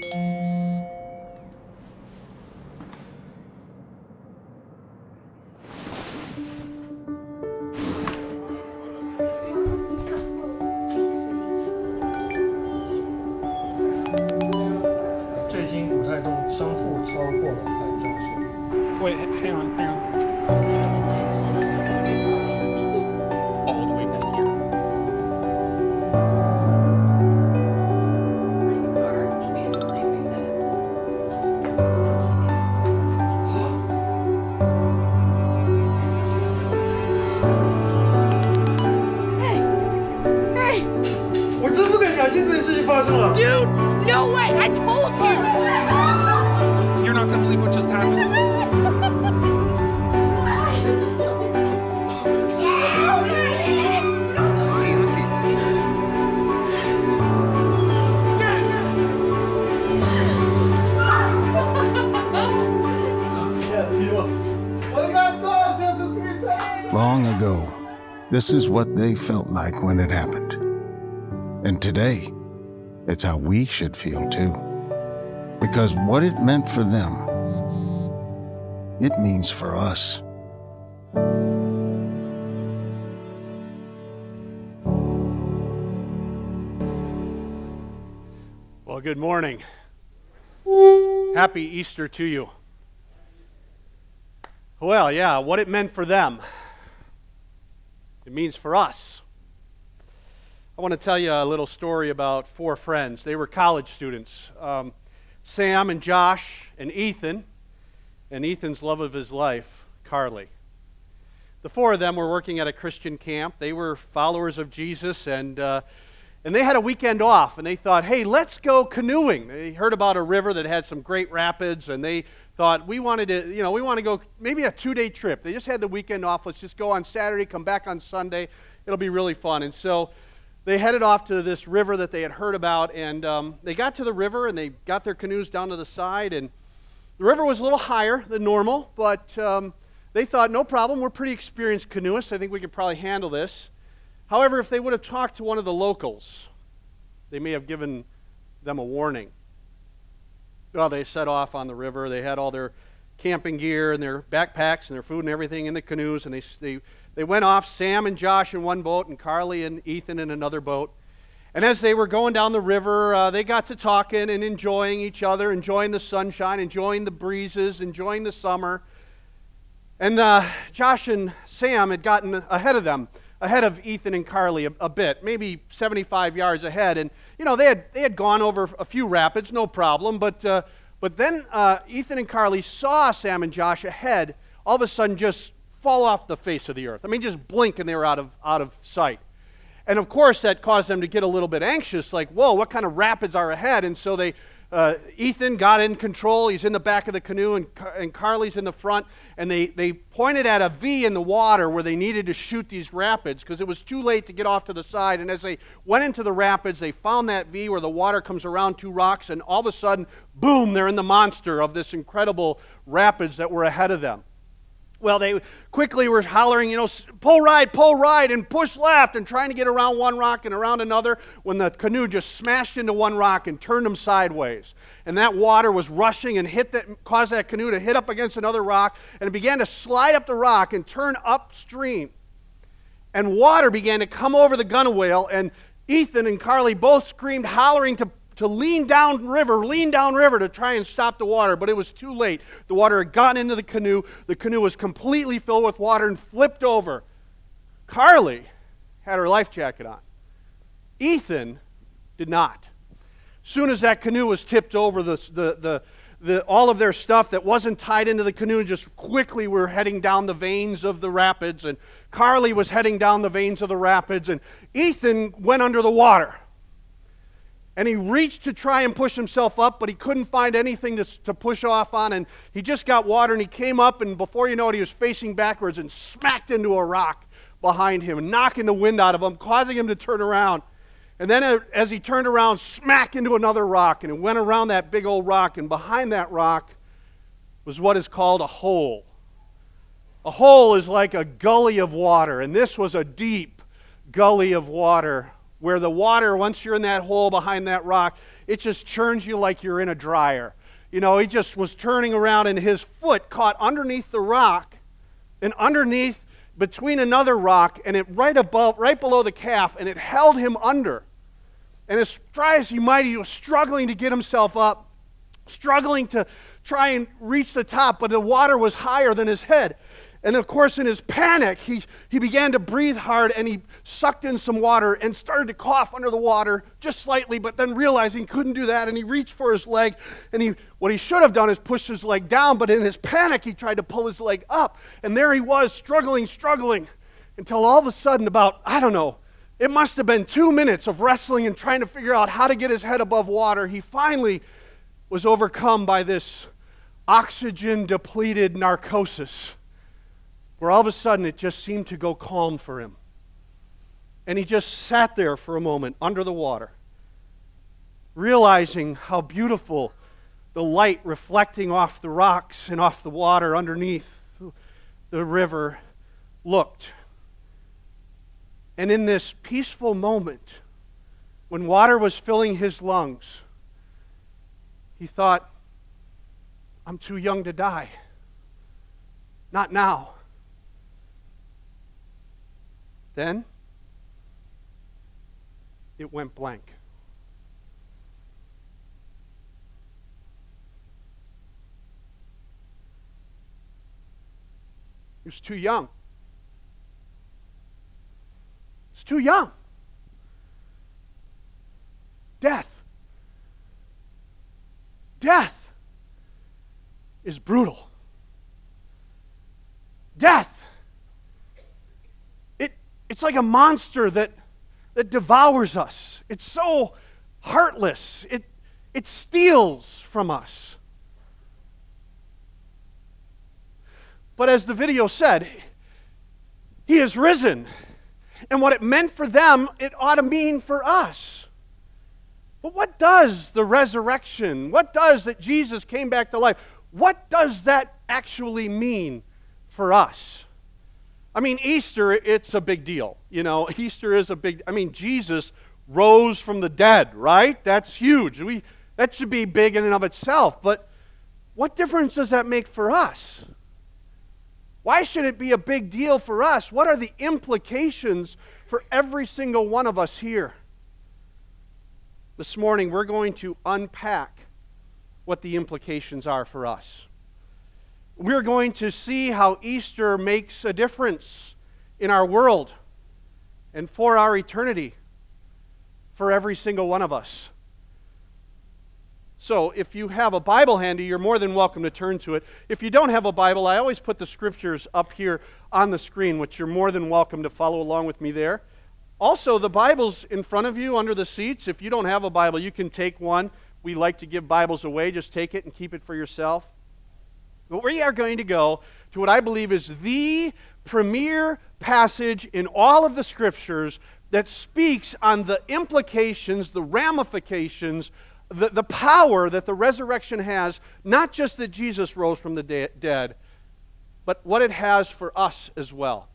最 Long ago, this is what they felt like when it happened. And today, it's how we should feel too. Because what it meant for them, it means for us. Well, good morning. Happy Easter to you. Well, yeah, what it meant for them, it means for us. I want to tell you a little story about four friends. They were college students um, Sam and Josh and Ethan, and Ethan's love of his life, Carly. The four of them were working at a Christian camp. They were followers of Jesus, and uh, and they had a weekend off, and they thought, hey, let's go canoeing. They heard about a river that had some great rapids, and they thought, we wanted to, you know, we want to go maybe a two day trip. They just had the weekend off. Let's just go on Saturday, come back on Sunday. It'll be really fun. And so they headed off to this river that they had heard about, and um, they got to the river, and they got their canoes down to the side, and the river was a little higher than normal, but um, they thought, no problem, we're pretty experienced canoeists. I think we could probably handle this. However, if they would have talked to one of the locals, they may have given them a warning. Well, they set off on the river. They had all their camping gear and their backpacks and their food and everything in the canoes, and they, they, they went off, Sam and Josh in one boat, and Carly and Ethan in another boat. And as they were going down the river, uh, they got to talking and enjoying each other, enjoying the sunshine, enjoying the breezes, enjoying the summer. And uh, Josh and Sam had gotten ahead of them, ahead of Ethan and Carly a, a bit, maybe 75 yards ahead. And, you know, they had, they had gone over a few rapids, no problem. But, uh, but then uh, Ethan and Carly saw Sam and Josh ahead, all of a sudden just fall off the face of the earth. I mean, just blink and they were out of, out of sight. And of course, that caused them to get a little bit anxious like, whoa, what kind of rapids are ahead? And so they, uh, Ethan got in control. He's in the back of the canoe, and, and Carly's in the front. And they, they pointed at a V in the water where they needed to shoot these rapids because it was too late to get off to the side. And as they went into the rapids, they found that V where the water comes around two rocks, and all of a sudden, boom, they're in the monster of this incredible rapids that were ahead of them. Well, they quickly were hollering, you know, pull right, pull right, and push left, and trying to get around one rock and around another when the canoe just smashed into one rock and turned them sideways. And that water was rushing and hit that, caused that canoe to hit up against another rock, and it began to slide up the rock and turn upstream. And water began to come over the gunwale, and Ethan and Carly both screamed, hollering to to lean down river, lean down river to try and stop the water, but it was too late. The water had gotten into the canoe. The canoe was completely filled with water and flipped over. Carly had her life jacket on. Ethan did not. As soon as that canoe was tipped over, the, the, the, the, all of their stuff that wasn't tied into the canoe just quickly were heading down the veins of the rapids, and Carly was heading down the veins of the rapids, and Ethan went under the water. And he reached to try and push himself up, but he couldn't find anything to, to push off on. And he just got water, and he came up, and before you know it, he was facing backwards and smacked into a rock behind him, knocking the wind out of him, causing him to turn around. And then uh, as he turned around, smack into another rock, and it went around that big old rock, and behind that rock was what is called a hole. A hole is like a gully of water, and this was a deep gully of water where the water, once you're in that hole behind that rock, it just churns you like you're in a dryer. You know, he just was turning around and his foot caught underneath the rock and underneath between another rock and it right above right below the calf and it held him under. And as try as he might, he was struggling to get himself up, struggling to try and reach the top, but the water was higher than his head. And of course, in his panic, he, he began to breathe hard and he sucked in some water and started to cough under the water just slightly, but then realizing he couldn't do that and he reached for his leg. And he, what he should have done is pushed his leg down, but in his panic, he tried to pull his leg up. And there he was, struggling, struggling, until all of a sudden, about, I don't know, it must have been two minutes of wrestling and trying to figure out how to get his head above water. He finally was overcome by this oxygen depleted narcosis where all of a sudden it just seemed to go calm for him. And he just sat there for a moment under the water, realizing how beautiful the light reflecting off the rocks and off the water underneath the river looked. And in this peaceful moment, when water was filling his lungs, he thought, I'm too young to die. Not now. Then it went blank. He was too young. He's too young. Death. Death is brutal. Death it's like a monster that, that devours us. It's so heartless. It, it steals from us. But as the video said, he has risen. And what it meant for them, it ought to mean for us. But what does the resurrection, what does that Jesus came back to life, what does that actually mean for us? I mean, Easter, it's a big deal. You know, Easter is a big, I mean, Jesus rose from the dead, right? That's huge. We, that should be big in and of itself. But what difference does that make for us? Why should it be a big deal for us? What are the implications for every single one of us here? This morning, we're going to unpack what the implications are for us we're going to see how Easter makes a difference in our world and for our eternity for every single one of us. So, if you have a Bible handy, you're more than welcome to turn to it. If you don't have a Bible, I always put the scriptures up here on the screen, which you're more than welcome to follow along with me there. Also, the Bible's in front of you under the seats. If you don't have a Bible, you can take one. We like to give Bibles away. Just take it and keep it for yourself. But we are going to go to what I believe is the premier passage in all of the scriptures that speaks on the implications, the ramifications, the, the power that the resurrection has, not just that Jesus rose from the de- dead, but what it has for us as well.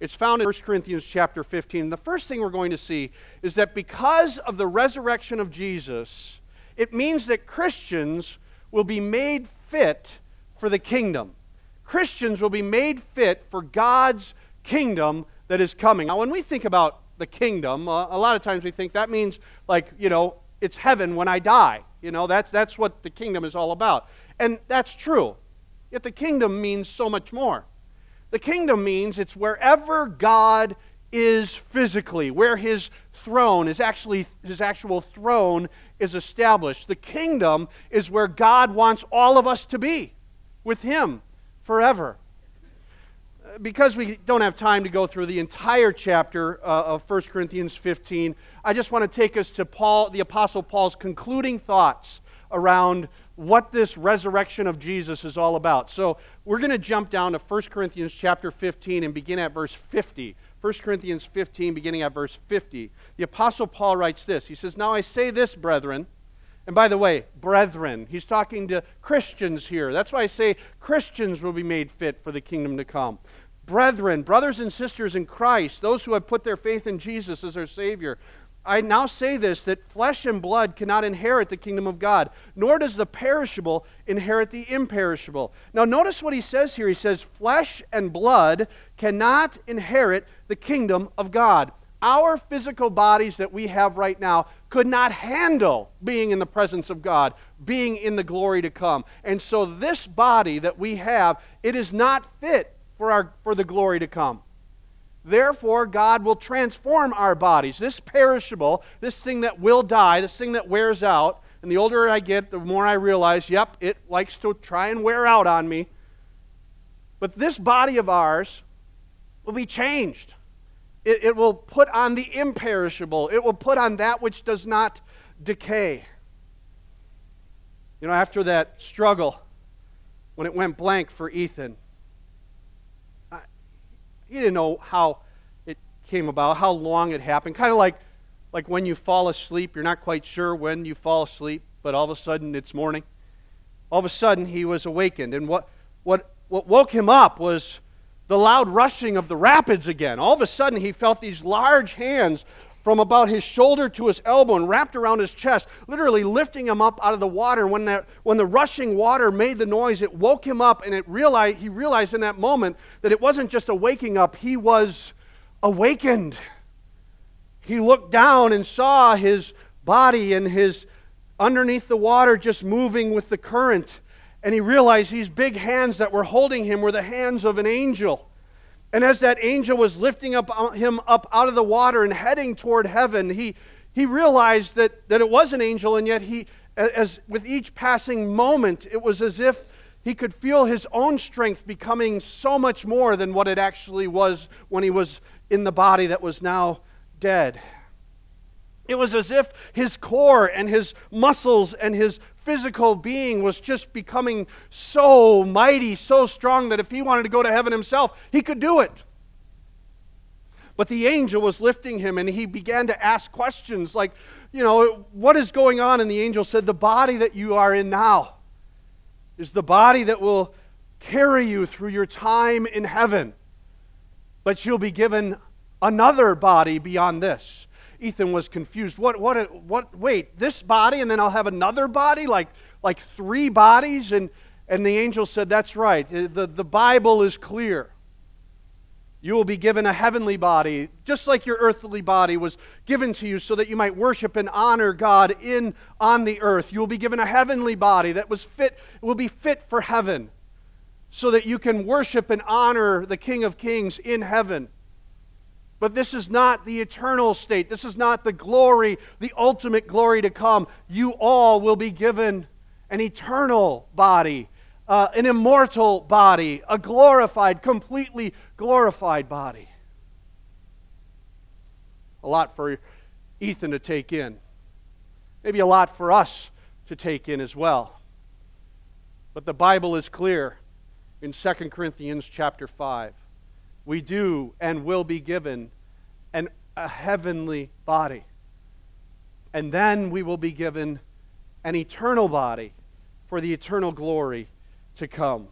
It's found in 1 Corinthians chapter 15. The first thing we're going to see is that because of the resurrection of Jesus, it means that Christians will be made fit for the kingdom. Christians will be made fit for God's kingdom that is coming. Now, when we think about the kingdom, uh, a lot of times we think that means, like, you know, it's heaven when I die. You know, that's, that's what the kingdom is all about. And that's true. Yet the kingdom means so much more. The kingdom means it's wherever God is physically, where his throne is actually, his actual throne is established. The kingdom is where God wants all of us to be with Him forever. Because we don't have time to go through the entire chapter uh, of 1 Corinthians 15, I just want to take us to Paul, the Apostle Paul's concluding thoughts around what this resurrection of Jesus is all about. So we're going to jump down to 1 Corinthians chapter 15 and begin at verse 50. 1 Corinthians 15, beginning at verse 50. The Apostle Paul writes this He says, Now I say this, brethren, and by the way, brethren, he's talking to Christians here. That's why I say Christians will be made fit for the kingdom to come. Brethren, brothers and sisters in Christ, those who have put their faith in Jesus as their Savior, I now say this that flesh and blood cannot inherit the kingdom of God, nor does the perishable inherit the imperishable. Now, notice what he says here. He says, Flesh and blood cannot inherit the kingdom of God. Our physical bodies that we have right now could not handle being in the presence of God, being in the glory to come. And so, this body that we have, it is not fit for, our, for the glory to come. Therefore, God will transform our bodies. This perishable, this thing that will die, this thing that wears out, and the older I get, the more I realize, yep, it likes to try and wear out on me. But this body of ours will be changed. It, it will put on the imperishable, it will put on that which does not decay. You know, after that struggle, when it went blank for Ethan, he didn't know how it came about, how long it happened. Kind of like, like when you fall asleep, you're not quite sure when you fall asleep, but all of a sudden it's morning. All of a sudden he was awakened. And what, what, what woke him up was the loud rushing of the rapids again. All of a sudden he felt these large hands from about his shoulder to his elbow and wrapped around his chest, literally lifting him up out of the water. And when, that, when the rushing water made the noise, it woke him up, and it realized, he realized in that moment that it wasn't just a waking up, he was awakened. He looked down and saw his body and his underneath the water just moving with the current. And he realized these big hands that were holding him were the hands of an angel. And as that angel was lifting up, uh, him up out of the water and heading toward heaven, he, he realized that, that it was an angel, and yet he, as with each passing moment, it was as if he could feel his own strength becoming so much more than what it actually was when he was in the body that was now dead. It was as if his core and his muscles and his physical being was just becoming so mighty, so strong that if he wanted to go to heaven himself, he could do it. But the angel was lifting him and he began to ask questions like, you know, what is going on? And the angel said, The body that you are in now is the body that will carry you through your time in heaven. But you'll be given another body beyond this. Ethan was confused. What, what, what, wait, this body and then I'll have another body? Like, like three bodies? And, and the angel said, That's right. Uh, the, the Bible is clear. You will be given a heavenly body, just like your earthly body was given to you, so that you might worship and honor God in on the earth. You will be given a heavenly body that was fit, will be fit for heaven, so that you can worship and honor the King of Kings in heaven. But this is not the eternal state. This is not the glory, the ultimate glory to come. You all will be given an eternal body, uh, an immortal body, a glorified, completely glorified body. A lot for Ethan to take in. Maybe a lot for us to take in as well. But the Bible is clear in 2 Corinthians chapter 5 we do and will be given an, a heavenly body. And then we will be given an eternal body for the eternal glory to come.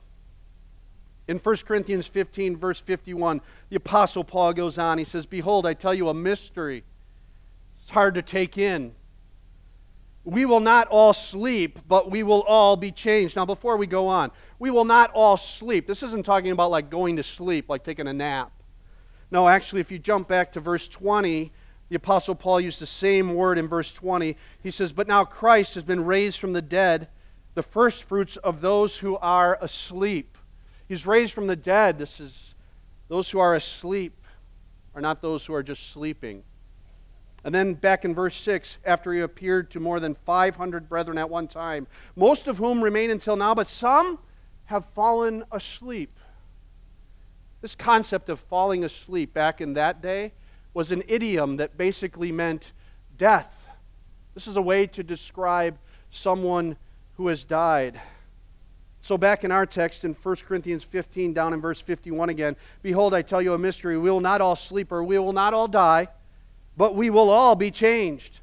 In 1 Corinthians 15, verse 51, the Apostle Paul goes on. He says, Behold, I tell you a mystery. It's hard to take in. We will not all sleep, but we will all be changed. Now, before we go on, we will not all sleep. This isn't talking about like going to sleep, like taking a nap. No, actually, if you jump back to verse 20, the Apostle Paul used the same word in verse 20. He says, But now Christ has been raised from the dead, the firstfruits of those who are asleep. He's raised from the dead. This is those who are asleep are not those who are just sleeping. And then back in verse 6, after he appeared to more than 500 brethren at one time, most of whom remain until now, but some have fallen asleep. This concept of falling asleep back in that day was an idiom that basically meant death. This is a way to describe someone who has died. So, back in our text in 1 Corinthians 15, down in verse 51 again, behold, I tell you a mystery. We will not all sleep or we will not all die but we will all be changed.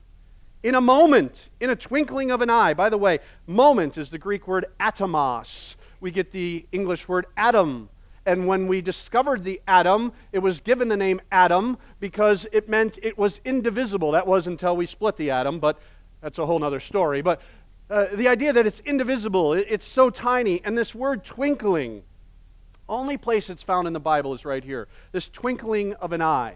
In a moment, in a twinkling of an eye. By the way, moment is the Greek word atomos. We get the English word atom. And when we discovered the atom, it was given the name atom because it meant it was indivisible. That was until we split the atom, but that's a whole other story. But uh, the idea that it's indivisible, it, it's so tiny. And this word twinkling, only place it's found in the Bible is right here this twinkling of an eye.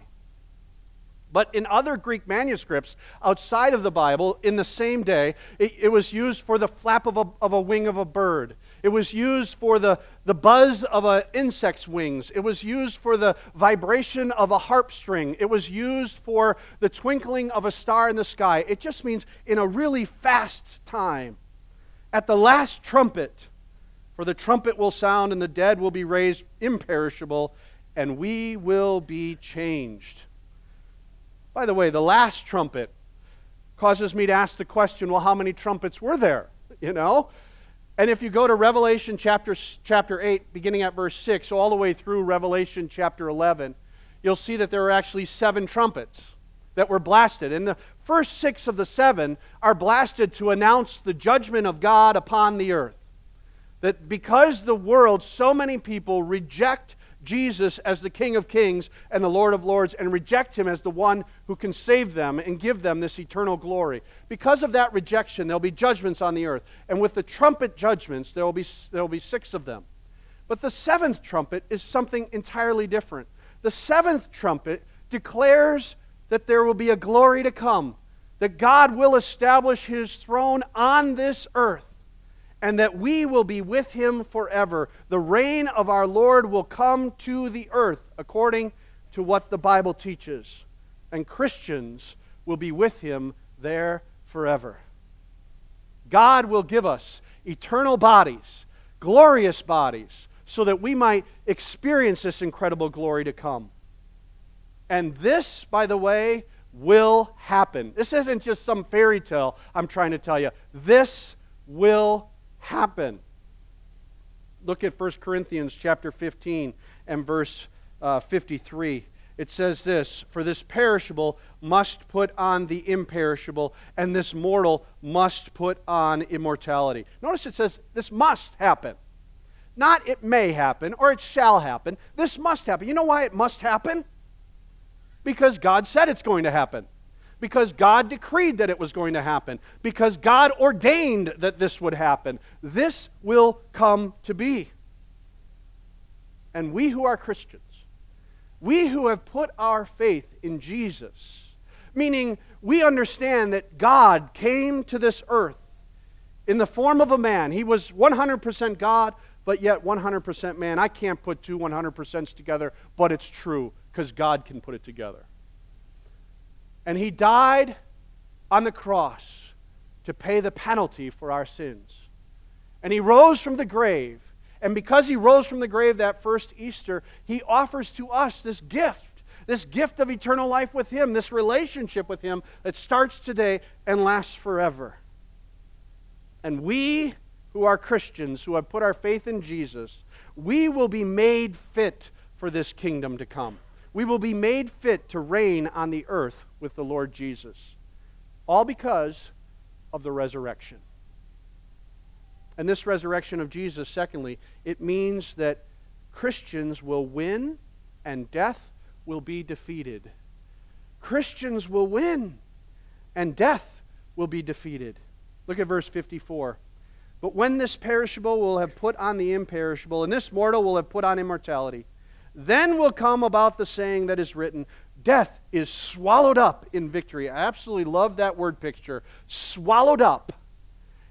But in other Greek manuscripts outside of the Bible, in the same day, it, it, was used for the flap of a, of a wing of a bird. It was used for the, the buzz of an insect's wings. It was used for the vibration of a harp string. It was used for the twinkling of a star in the sky. It just means in a really fast time. At the last trumpet, for the trumpet will sound and the dead will be raised imperishable, and we will be changed. By the way, the last trumpet causes me to ask the question well, how many trumpets were there? You know? And if you go to Revelation chapter, chapter 8, beginning at verse 6, all the way through Revelation chapter 11, you'll see that there are actually seven trumpets that were blasted. And the first six of the seven are blasted to announce the judgment of God upon the earth. That because the world, so many people reject Jesus as the King of Kings and the Lord of Lords and reject him as the one who can save them and give them this eternal glory. Because of that rejection, there'll be judgments on the earth. And with the trumpet judgments, there will be, there will be six of them. But the seventh trumpet is something entirely different. The seventh trumpet declares that there will be a glory to come, that God will establish his throne on this earth and that we will be with him forever. The reign of our Lord will come to the earth according to what the Bible teaches, and Christians will be with him there forever. God will give us eternal bodies, glorious bodies, so that we might experience this incredible glory to come. And this, by the way, will happen. This isn't just some fairy tale I'm trying to tell you. This will happen. Look at 1 Corinthians chapter 15 and verse uh, 53. It says this For this perishable must put on the imperishable, and this mortal must put on immortality. Notice it says this must happen. Not it may happen or it shall happen. This must happen. You know why it must happen? Because God said it's going to happen because God decreed that it was going to happen, because God ordained that this would happen. This will come to be. And we who are Christians, we who have put our faith in Jesus, meaning we understand that God came to this earth in the form of a man. He was 100% God, but yet 100% man. I can't put two 100%s together, but it's true because God can put it together. And he died on the cross to pay the penalty for our sins. And he rose from the grave. And because he rose from the grave that first Easter, he offers to us this gift this gift of eternal life with him, this relationship with him that starts today and lasts forever. And we who are Christians, who have put our faith in Jesus, we will be made fit for this kingdom to come. We will be made fit to reign on the earth with the Lord Jesus. All because of the resurrection. And this resurrection of Jesus, secondly, it means that Christians will win and death will be defeated. Christians will win and death will be defeated. Look at verse 54. But when this perishable will have put on the imperishable, and this mortal will have put on immortality, then will come about the saying that is written Death is swallowed up in victory. I absolutely love that word picture. Swallowed up.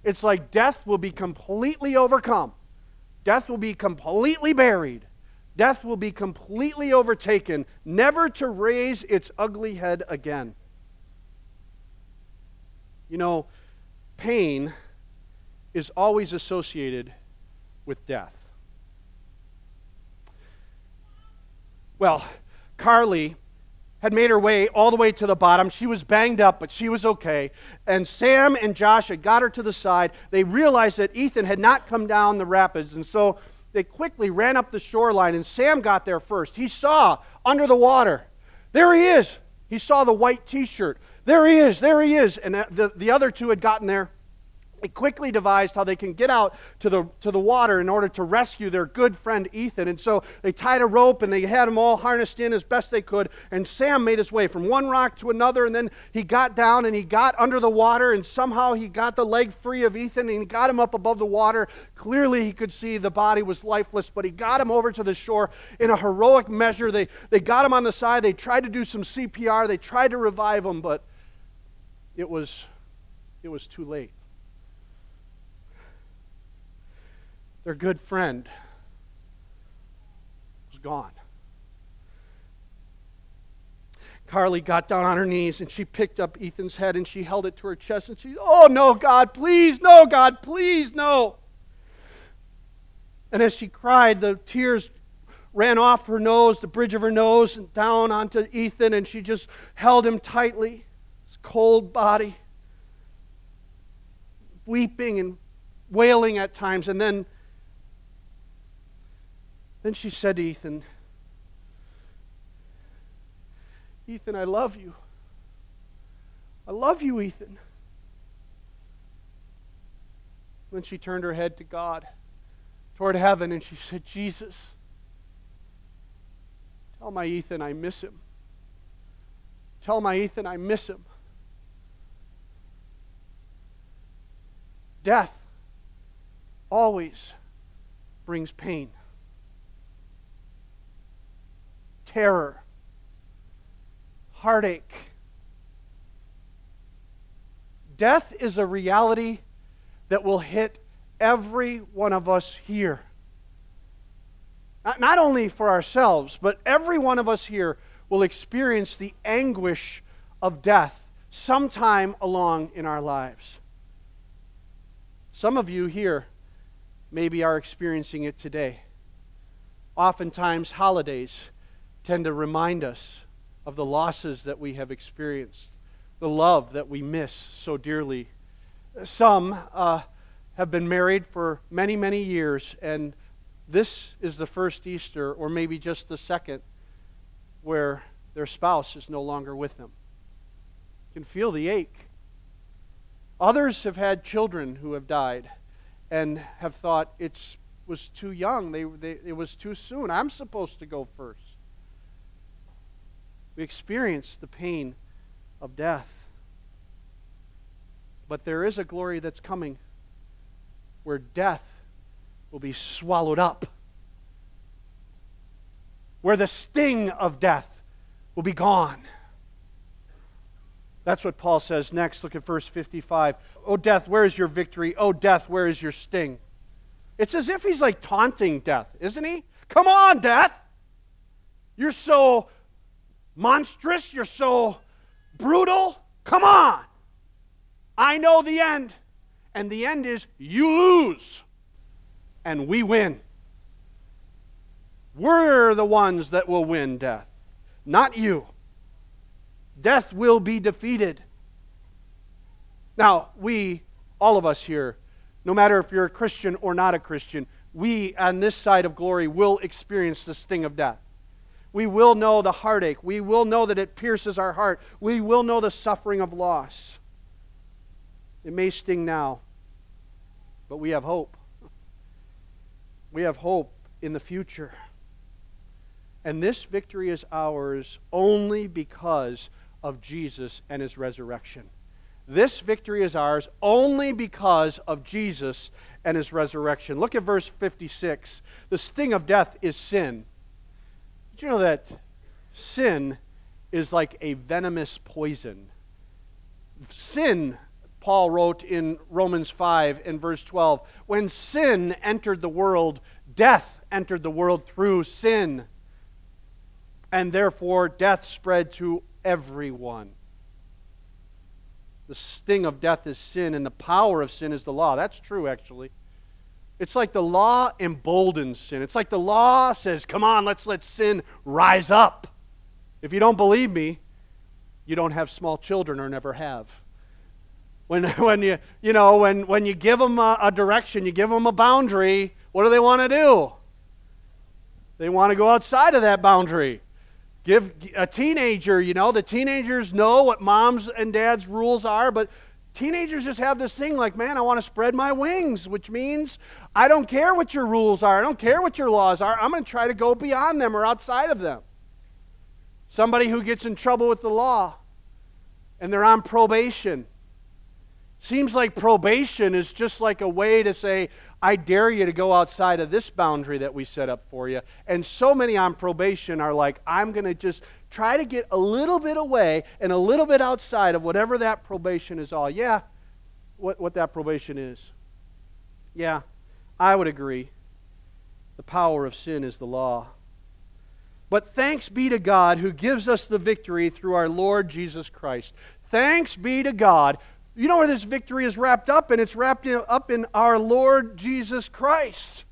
It's like death will be completely overcome, death will be completely buried, death will be completely overtaken, never to raise its ugly head again. You know, pain is always associated with death. Well, Carly had made her way all the way to the bottom. She was banged up, but she was okay. And Sam and Josh had got her to the side. They realized that Ethan had not come down the rapids, and so they quickly ran up the shoreline, and Sam got there first. He saw under the water. There he is. He saw the white t shirt. There he is. There he is. And the, the other two had gotten there They quickly devised how they can get out to the, to the water in order to rescue their good friend Ethan. And so they tied a rope and they had him all harnessed in as best they could. And Sam made his way from one rock to another. And then he got down and he got under the water. And somehow he got the leg free of Ethan and he got him up above the water. Clearly, he could see the body was lifeless, but he got him over to the shore in a heroic measure. They, they got him on the side. They tried to do some CPR. They tried to revive him, but it was, it was too late. Their good friend was gone. Carly got down on her knees and she picked up Ethan's head and she held it to her chest and she, oh no, God, please, no, God, please, no. And as she cried, the tears ran off her nose, the bridge of her nose, and down onto Ethan, and she just held him tightly, his cold body, weeping and wailing at times. And then then she said to Ethan, Ethan, I love you. I love you, Ethan. Then she turned her head to God, toward heaven, and she said, Jesus, tell my Ethan I miss him. Tell my Ethan I miss him. Death always brings pain. Terror, heartache. Death is a reality that will hit every one of us here. Not, not only for ourselves, but every one of us here will experience the anguish of death sometime along in our lives. Some of you here maybe are experiencing it today. Oftentimes, holidays tend to remind us of the losses that we have experienced, the love that we miss so dearly. Some uh, have been married for many, many years, and this is the first Easter, or maybe just the second, where their spouse is no longer with them. You can feel the ache. Others have had children who have died and have thought it was too young, they, they, it was too soon. I'm supposed to go first. We experience the pain of death. But there is a glory that's coming where death will be swallowed up, where the sting of death will be gone. That's what Paul says next. Look at verse 55. Oh, death, where is your victory? Oh, death, where is your sting? It's as if he's like taunting death, isn't he? Come on, death. You're so monstrous, you're so brutal. Come on. I know the end. And the end is you lose and we win. We're the ones that will win death, not you. Death will be defeated. Now, we, all of us here, no matter if you're a Christian or not a Christian, we on this side of glory will experience the sting of death. We will know the heartache. We will know that it pierces our heart. We will know the suffering of loss. It may sting now, but we have hope. We have hope in the future. And this victory is ours only because of Jesus and his resurrection. This victory is ours only because of Jesus and his resurrection. Look at verse 56. The sting of death is sin. Did you know that sin is like a venomous poison? Sin, Paul wrote in Romans 5 in verse 12, when sin entered the world, death entered the world through sin. And therefore, death spread to everyone. The sting of death is sin, and the power of sin is the law. That's true, actually. It's like the law emboldens sin. It's like the law says, come on, let's let sin rise up. If you don't believe me, you don't have small children or never have. When, when you, you know, when, when you give them a, a direction, you give them a boundary, what do they want to do? They want to go outside of that boundary. Give a teenager, you know, the teenagers know what mom's and dad's rules are, but Teenagers just have this thing like, man, I want to spread my wings, which means I don't care what your rules are. I don't care what your laws are. I'm going to try to go beyond them or outside of them. Somebody who gets in trouble with the law and they're on probation. Seems like probation is just like a way to say, I dare you to go outside of this boundary that we set up for you. And so many on probation are like, I'm going to just try to get a little bit away and a little bit outside of whatever that probation is all. Yeah, what, what that probation is. Yeah, I would agree. The power of sin is the law. But thanks be to God who gives us the victory through our Lord Jesus Christ. Thanks be to God. You know where this victory is wrapped up and It's wrapped up in our Lord Jesus Christ.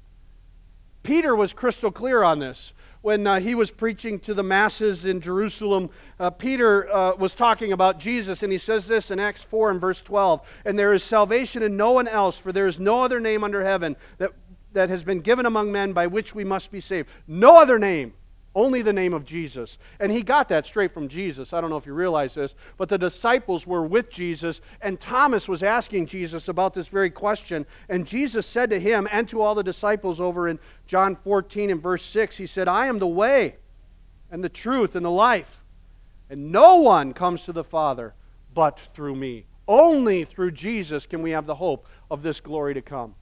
Peter was crystal clear on this when uh, he was preaching to the masses in Jerusalem. Uh, Peter uh, was talking about Jesus, and he says this in Acts 4 and verse 12 And there is salvation in no one else, for there is no other name under heaven that, that has been given among men by which we must be saved. No other name. Only the name of Jesus. And he got that straight from Jesus. I don't know if you realize this, but the disciples were with Jesus, and Thomas was asking Jesus about this very question. And Jesus said to him and to all the disciples over in John 14 and verse 6, He said, I am the way and the truth and the life. And no one comes to the Father but through me. Only through Jesus can we have the hope of this glory to come.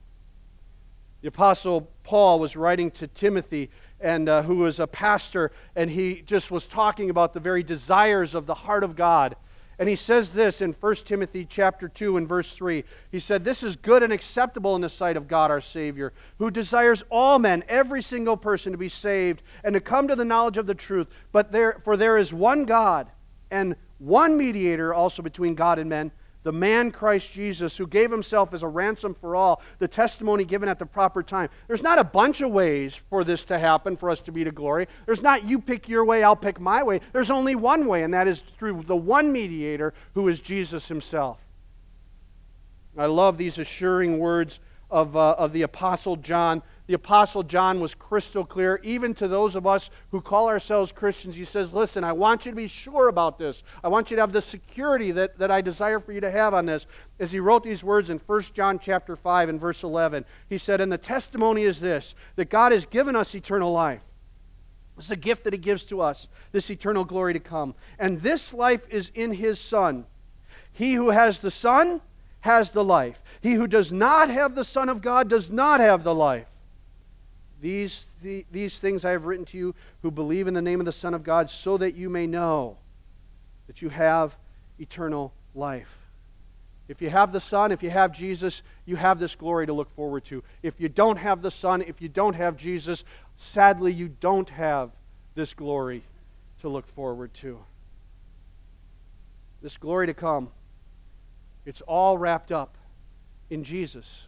The Apostle Paul was writing to Timothy and uh, who was a pastor, and he just was talking about the very desires of the heart of God. And he says this in 1 Timothy chapter 2 and verse 3. He said, This is good and acceptable in the sight of God our Savior, who desires all men, every single person, to be saved and to come to the knowledge of the truth. But there, for there is one God and one mediator also between God and men the man Christ Jesus, who gave himself as a ransom for all, the testimony given at the proper time. There's not a bunch of ways for this to happen, for us to be to glory. There's not you pick your way, I'll pick my way. There's only one way, and that is through the one mediator who is Jesus himself. I love these assuring words of, uh, of the Apostle John the Apostle John was crystal clear, even to those of us who call ourselves Christians. He says, Listen, I want you to be sure about this. I want you to have the security that, that I desire for you to have on this. As he wrote these words in 1 John chapter 5 and verse 11, he said, And the testimony is this that God has given us eternal life. This is a gift that he gives to us, this eternal glory to come. And this life is in his Son. He who has the Son has the life. He who does not have the Son of God does not have the life. These, the, these things I have written to you who believe in the name of the Son of God, so that you may know that you have eternal life. If you have the Son, if you have Jesus, you have this glory to look forward to. If you don't have the Son, if you don't have Jesus, sadly, you don't have this glory to look forward to. This glory to come, it's all wrapped up in Jesus.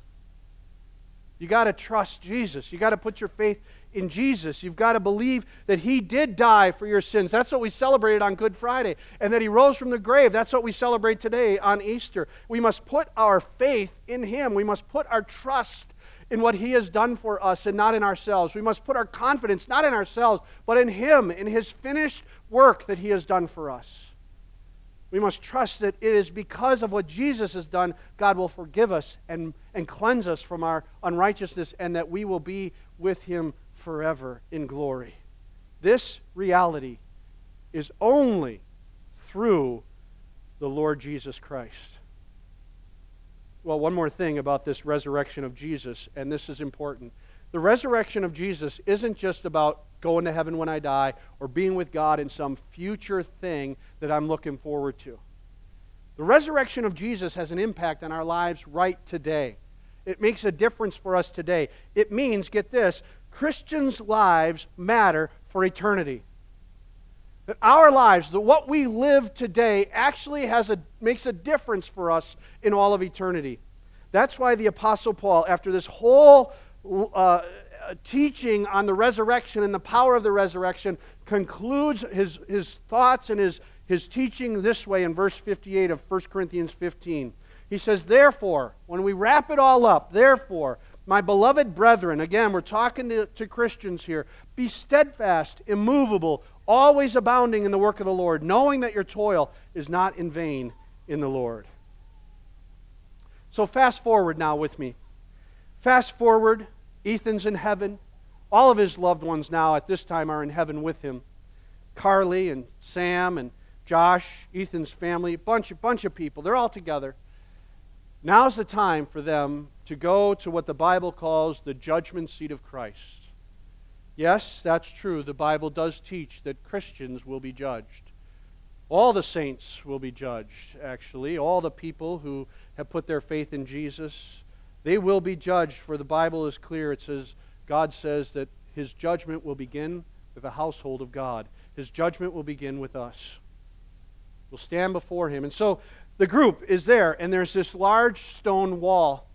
You got to trust Jesus. You got to put your faith in Jesus. You've got to believe that He did die for your sins. That's what we celebrated on Good Friday. And that He rose from the grave. That's what we celebrate today on Easter. We must put our faith in Him. We must put our trust in what He has done for us and not in ourselves. We must put our confidence not in ourselves, but in Him, in His finished work that He has done for us. We must trust that it is because of what Jesus has done, God will forgive us and, and cleanse us from our unrighteousness, and that we will be with Him forever in glory. This reality is only through the Lord Jesus Christ. Well, one more thing about this resurrection of Jesus, and this is important. The resurrection of Jesus isn't just about going to heaven when I die or being with God in some future thing that I'm looking forward to. The resurrection of Jesus has an impact on our lives right today. It makes a difference for us today. It means, get this, Christians' lives matter for eternity. That our lives, that what we live today, actually has a, makes a difference for us in all of eternity. That's why the Apostle Paul, after this whole uh, Uh, teaching on the resurrection and the power of the resurrection concludes his, his thoughts and his, his teaching this way in verse 58 of 1 Corinthians 15. He says, Therefore, when we wrap it all up, therefore, my beloved brethren, again, we're talking to, to Christians here, be steadfast, immovable, always abounding in the work of the Lord, knowing that your toil is not in vain in the Lord. So, fast forward now with me. Fast forward, Ethan's in heaven. All of his loved ones now at this time are in heaven with him. Carly and Sam and Josh, Ethan's family, a bunch of bunch of people. They're all together. Now's the time for them to go to what the Bible calls the judgment seat of Christ. Yes, that's true. The Bible does teach that Christians will be judged. All the saints will be judged, actually. All the people who have put their faith in Jesus, they will be judged, for the Bible is clear. It says, God says that his judgment will begin with the household of God. His judgment will begin with us. We'll stand before him. And so the group is there, and there's this large stone wall.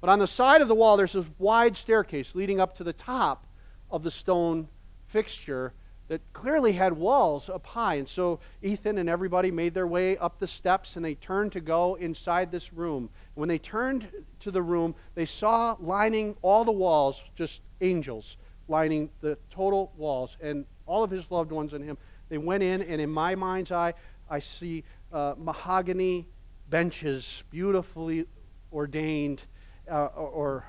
But on the side of the wall, there's this wide staircase leading up to the top of the stone fixture that clearly had walls up high. And so Ethan and everybody made their way up the steps and they turned to go inside this room. When they turned to the room, they saw lining all the walls just angels lining the total walls and all of his loved ones and him. They went in, and in my mind's eye, I see uh, mahogany benches, beautifully ordained uh, or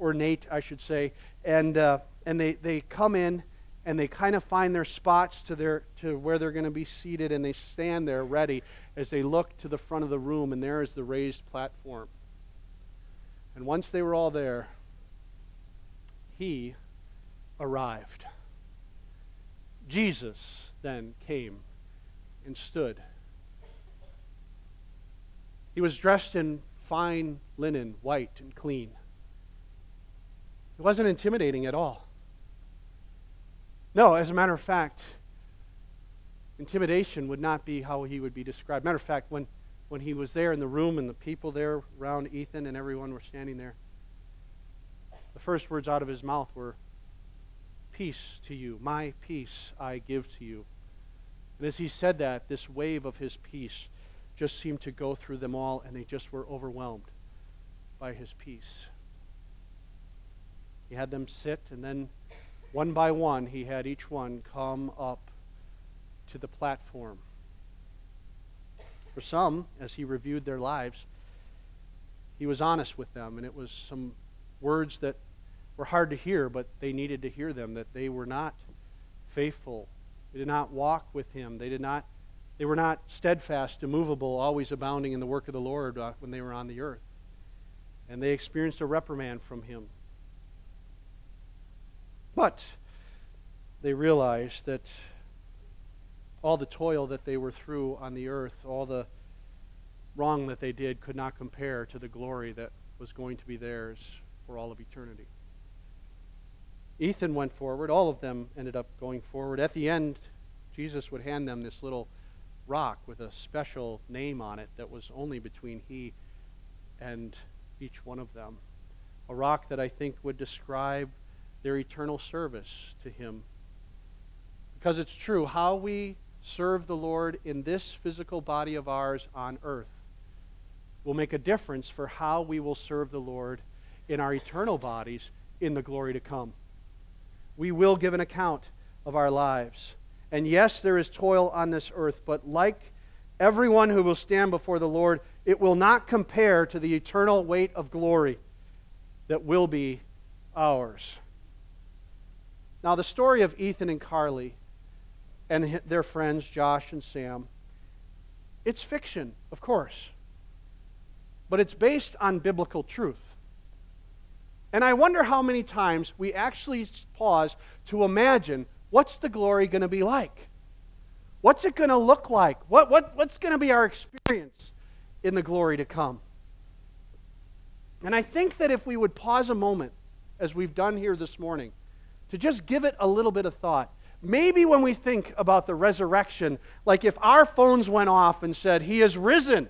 ornate, I should say, and uh, and they they come in and they kind of find their spots to their to where they're going to be seated, and they stand there ready as they looked to the front of the room, and there is the raised platform. And once they were all there, he arrived. Jesus then came and stood. He was dressed in fine linen, white and clean. It wasn't intimidating at all. No, as a matter of fact, intimidation would not be how he would be described. Matter of fact, when, when he was there in the room and the people there around Ethan and everyone were standing there, the first words out of his mouth were, Peace to you, my peace I give to you. And as he said that, this wave of his peace just seemed to go through them all, and they just were overwhelmed by his peace. He had them sit, and then one by one, he had each one come up to the platform. For some, as he reviewed their lives, he was honest with them, and it was some words that were hard to hear, but they needed to hear them, that they were not faithful. They did not walk with him. They did not they were not steadfast, immovable, always abounding in the work of the Lord uh, when they were on the earth. And they experienced a reprimand from him. But they realized that all the toil that they were through on the earth, all the wrong that they did, could not compare to the glory that was going to be theirs for all of eternity. Ethan went forward. All of them ended up going forward. At the end, Jesus would hand them this little rock with a special name on it that was only between he and each one of them. A rock that I think would describe their eternal service to him. Because it's true, how we serve the Lord in this physical body of ours on earth will make a difference for how we will serve the Lord in our eternal bodies in the glory to come. We will give an account of our lives. And yes, there is toil on this earth, but like everyone who will stand before the Lord, it will not compare to the eternal weight of glory that will be ours. Now, the story of Ethan and Carly and their friends, Josh and Sam, it's fiction, of course, but it's based on biblical truth. And I wonder how many times we actually pause to imagine what's the glory going to be like? What's it going to look like? What, what, what's going to be our experience in the glory to come? And I think that if we would pause a moment, as we've done here this morning, to just give it a little bit of thought, maybe when we think about the resurrection, like if our phones went off and said, He is risen,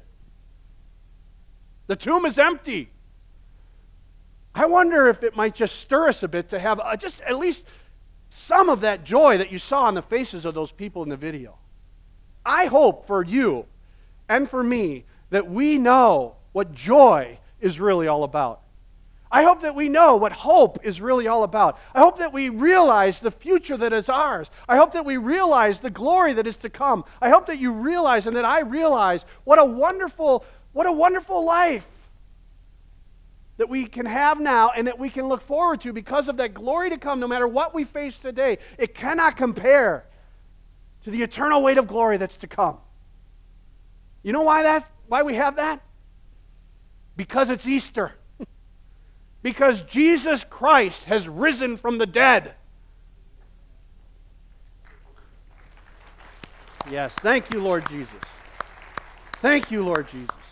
the tomb is empty. I wonder if it might just stir us a bit to have a, just at least some of that joy that you saw on the faces of those people in the video. I hope for you and for me that we know what joy is really all about. I hope that we know what hope is really all about. I hope that we realize the future that is ours. I hope that we realize the glory that is to come. I hope that you realize and that I realize what a wonderful what a wonderful life that we can have now and that we can look forward to because of that glory to come, no matter what we face today, it cannot compare to the eternal weight of glory that's to come. You know why that? Why we have that? Because it's Easter. Because Jesus Christ has risen from the dead. Yes, thank you, Lord Jesus. Thank you, Lord Jesus.